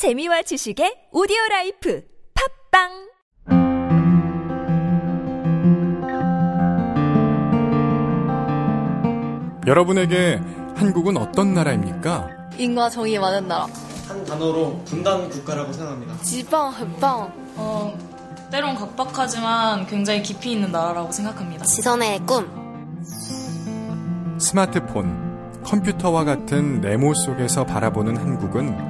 재미와 지식의 오디오 라이프 팟빵 여러분에게 한국은 어떤 나라입니까? 인과 정이 많은 나라. 한 단어로 분단 국가라고 생각합니다. 지방, 흑방. 어, 때론 각박하지만 굉장히 깊이 있는 나라라고 생각합니다. 지선의 꿈. 스마트폰, 컴퓨터와 같은 네모 속에서 바라보는 한국은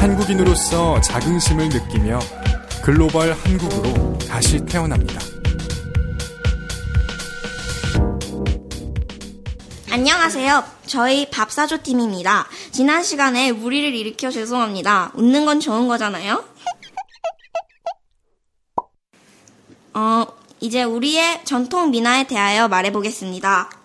한국인으로서 자긍심을 느끼며 글로벌 한국으로 다시 태어납니다. 안녕하세요. 저희 밥사조 팀입니다. 지난 시간에 무리를 일으켜 죄송합니다. 웃는 건 좋은 거잖아요? 어, 이제 우리의 전통 민화에 대하여 말해보겠습니다.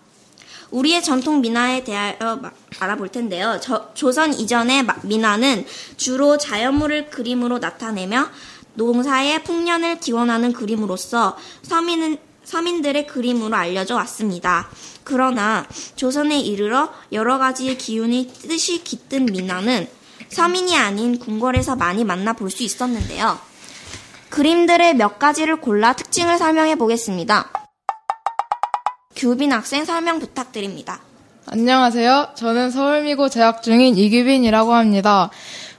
우리의 전통 민화에 대하여 마- 알아볼 텐데요. 저- 조선 이전의 마- 민화는 주로 자연물을 그림으로 나타내며 농사의 풍년을 기원하는 그림으로서 서민은, 서민들의 그림으로 알려져 왔습니다. 그러나 조선에 이르러 여러 가지의 기운이 뜻이 깃든 민화는 서민이 아닌 궁궐에서 많이 만나 볼 수 있었는데요. 그림들의 몇 가지를 골라 특징을 설명해 보겠습니다. 규빈 학생 설명 부탁드립니다. 안녕하세요. 저는 서울미고 재학 중인 이규빈이라고 합니다.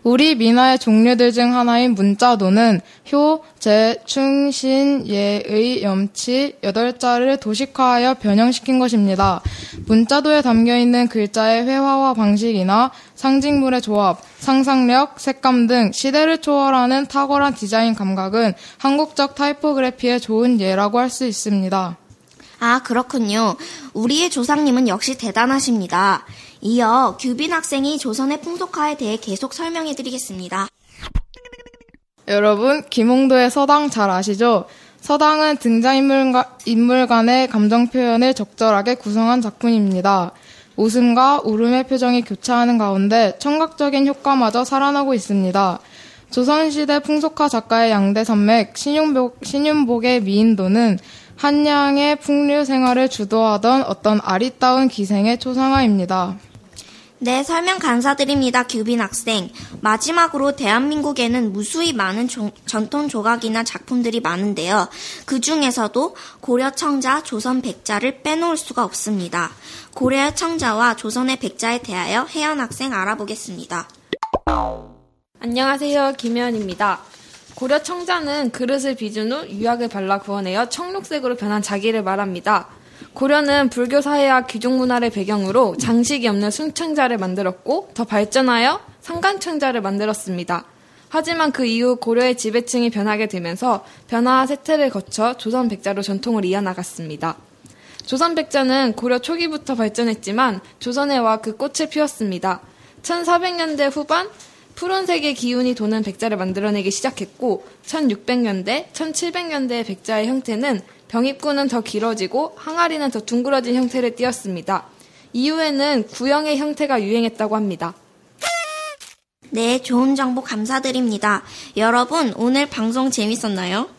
우리 민화의 종류들 중 하나인 문자도는 효, 제, 충, 신, 예 의, 염치 여덟 자를 도식화하여 변형시킨 것입니다. 문자도에 담겨있는 글자의 회화와 방식이나 상징물의 조합, 상상력, 색감 등 시대를 초월하는 탁월한 디자인 감각은 한국적 타이포그래피의 좋은 예라고 할 수 있습니다. 아, 그렇군요. 우리의 조상님은 역시 대단하십니다. 이어 규빈 학생이 조선의 풍속화에 대해 계속 설명해 드리겠습니다. 여러분, 김홍도의 서당 잘 아시죠? 서당은 등장인물과 인물 간의 감정 표현을 적절하게 구성한 작품입니다. 웃음과 울음의 표정이 교차하는 가운데 청각적인 효과마저 살아나고 있습니다. 조선시대 풍속화 작가의 양대 산맥 신윤복, 신윤복의 미인도는 한양의 풍류 생활을 주도하던 어떤 아리따운 기생의 초상화입니다. 네, 설명 감사드립니다, 규빈 학생. 마지막으로 대한민국에는 무수히 많은 조- 전통 조각이나 작품들이 많은데요. 그 중에서도 고려 청자, 조선 백자를 빼놓을 수가 없습니다. 고려의 청자와 조선의 백자에 대하여 혜연 학생 알아보겠습니다. 안녕하세요. 김혜연입니다. 고려 청자는 그릇을 빚은 후 유약을 발라 구워내어 청록색으로 변한 자기를 말합니다. 고려는 불교 사회와 귀족 문화를 배경으로 장식이 없는 순청자를 만들었고 더 발전하여 상간청자를 만들었습니다. 하지만 그 이후 고려의 지배층이 변하게 되면서 변화와 세태를 거쳐 조선 백자로 전통을 이어나갔습니다. 조선 백자는 고려 초기부터 발전했지만 조선에 와그 꽃을 피웠습니다. 1400년대 후반 푸른색의 기운이 도는 백자를 만들어내기 시작했고 1600년대, 1700년대의 백자의 형태는 병입구는 더 길어지고 항아리는 더 둥그러진 형태를 띄었습니다. 이후에는 구형의 형태가 유행했다고 합니다. 네, 좋은 정보 감사드립니다. 여러분, 오늘 방송 재밌었나요?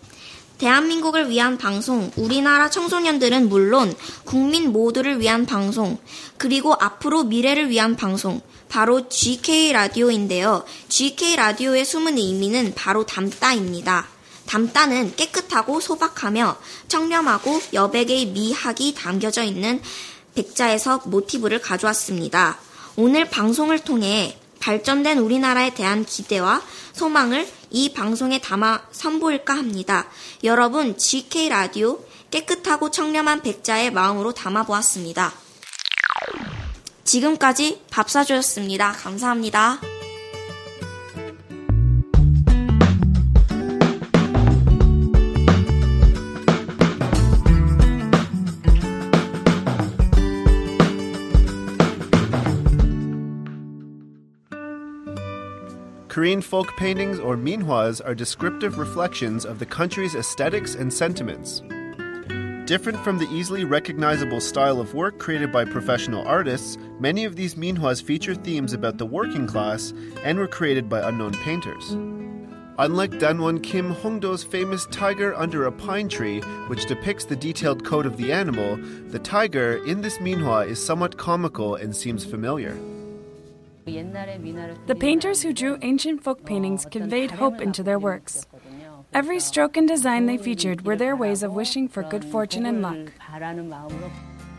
대한민국을 위한 방송, 우리나라 청소년들은 물론 국민 모두를 위한 방송, 그리고 앞으로 미래를 위한 방송, 바로 GK 라디오인데요. GK 라디오의 숨은 의미는 바로 담다입니다. 담다는 깨끗하고 소박하며 청렴하고 여백의 미학이 담겨져 있는 백자에서 모티브를 가져왔습니다. 오늘 방송을 통해 발전된 우리나라에 대한 기대와 소망을 이 방송에 담아 선보일까 합니다. 여러분, GK 라디오 깨끗하고 청렴한 백자의 마음으로 담아보았습니다. 지금까지 밥사조였습니다. 감사합니다. Korean folk paintings or minhwas are descriptive reflections of the country's aesthetics and sentiments. Different from the easily recognizable style of work created by professional artists, many of these minhwas feature themes about the working class and were created by unknown painters. Unlike Danwon Kim Hongdo's famous tiger under a pine tree, which depicts the detailed coat of the animal, the tiger in this minhwa is somewhat comical and seems familiar. The painters who drew ancient folk paintings oh, conveyed hope into their works. Every stroke and design they featured were their ways of wishing for good fortune and luck.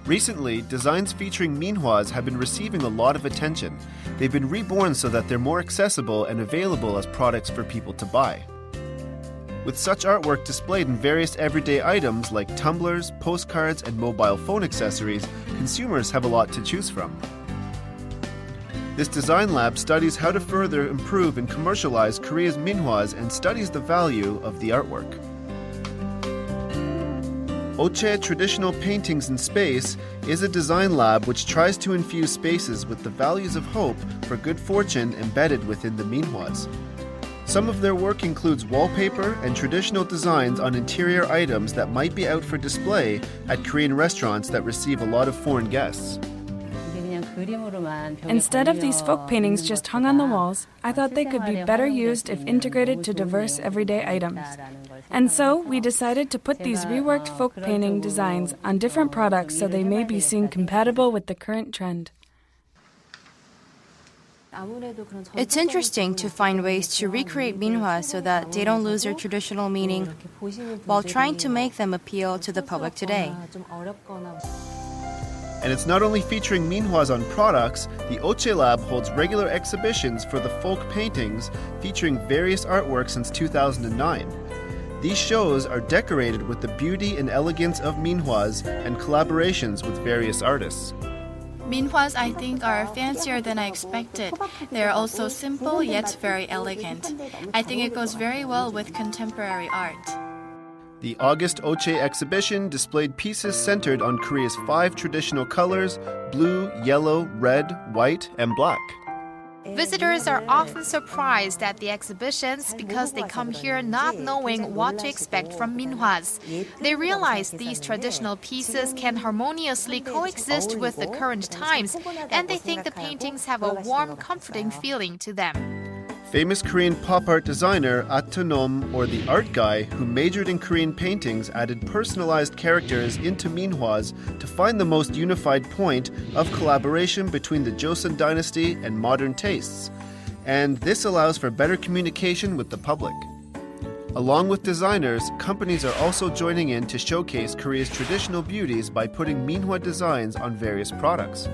Recently, designs featuring minhwas have been receiving a lot of attention. They've been reborn so that they're more accessible and available as products for people to buy. With such artwork displayed in various everyday items like tumblers, postcards, and mobile phone accessories, consumers have a lot to choose from. This design lab studies how to further improve and commercialize Korea's minhwas and studies the value of the artwork. Oche Traditional Paintings in Space is a design lab which tries to infuse spaces with the values of hope for good fortune embedded within the minhwas. Some of their work includes wallpaper and traditional designs on interior items that might be out for display at Korean restaurants that receive a lot of foreign guests. Instead of these folk paintings just hung on the walls, I thought they could be better used if integrated to diverse everyday items. And so we decided to put these reworked folk painting designs on different products so they may be seen compatible with the current trend. It's interesting to find ways to recreate minhwa so that they don't lose their traditional meaning while trying to make them appeal to the public today. And it's not only featuring minhwas on products, the Oche Lab holds regular exhibitions for the folk paintings featuring various artworks since 2009. These shows are decorated with the beauty and elegance of minhwas and collaborations with various artists. Minhwas, I think, are fancier than I expected. They are also simple yet very elegant. I think it goes very well with contemporary art. The August Oche exhibition displayed pieces centered on Korea's five traditional colors blue, yellow, red, white, and black. Visitors are often surprised at the exhibitions because they come here not knowing what to expect from minhwas. They realize these traditional pieces can harmoniously coexist with the current times, and they think the paintings have a warm, comforting feeling to them. Famous Korean pop art designer ah Atonom, or the art guy, who majored in Korean paintings, added personalized characters into minhwas to find the most unified point of collaboration between the Joseon dynasty and modern tastes. And this allows for better communication with the public. Along with designers, companies are also joining in to showcase Korea's traditional beauties by putting minhwa designs on various products.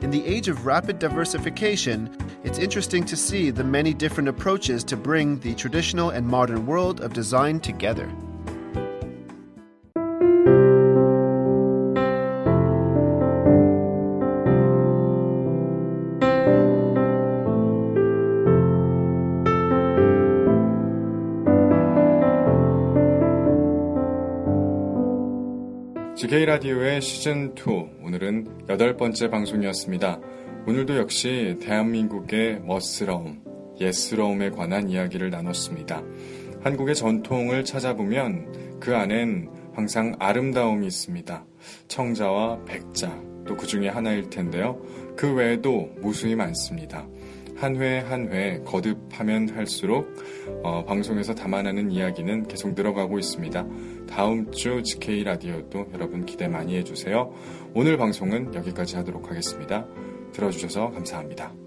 In the age of rapid diversification, it's interesting to see the many different approaches to bring the traditional and modern world of design together. GK 라디오의 시즌 2 오늘은 여덟 번째 방송이었습니다. 오늘도 역시 대한민국의 멋스러움, 예스러움에 관한 이야기를 나눴습니다. 한국의 전통을 찾아보면 그 안엔 항상 아름다움이 있습니다. 청자와 백자, 또 그 중에 하나일 텐데요. 그 외에도 무수히 많습니다. 한 회 한 회 거듭하면 할수록 어, 방송에서 담아내는 이야기는 계속 늘어가고 있습니다. 다음 주 GK 라디오도 여러분 기대 많이 해주세요. 오늘 방송은 여기까지 하도록 하겠습니다. 들어주셔서 감사합니다.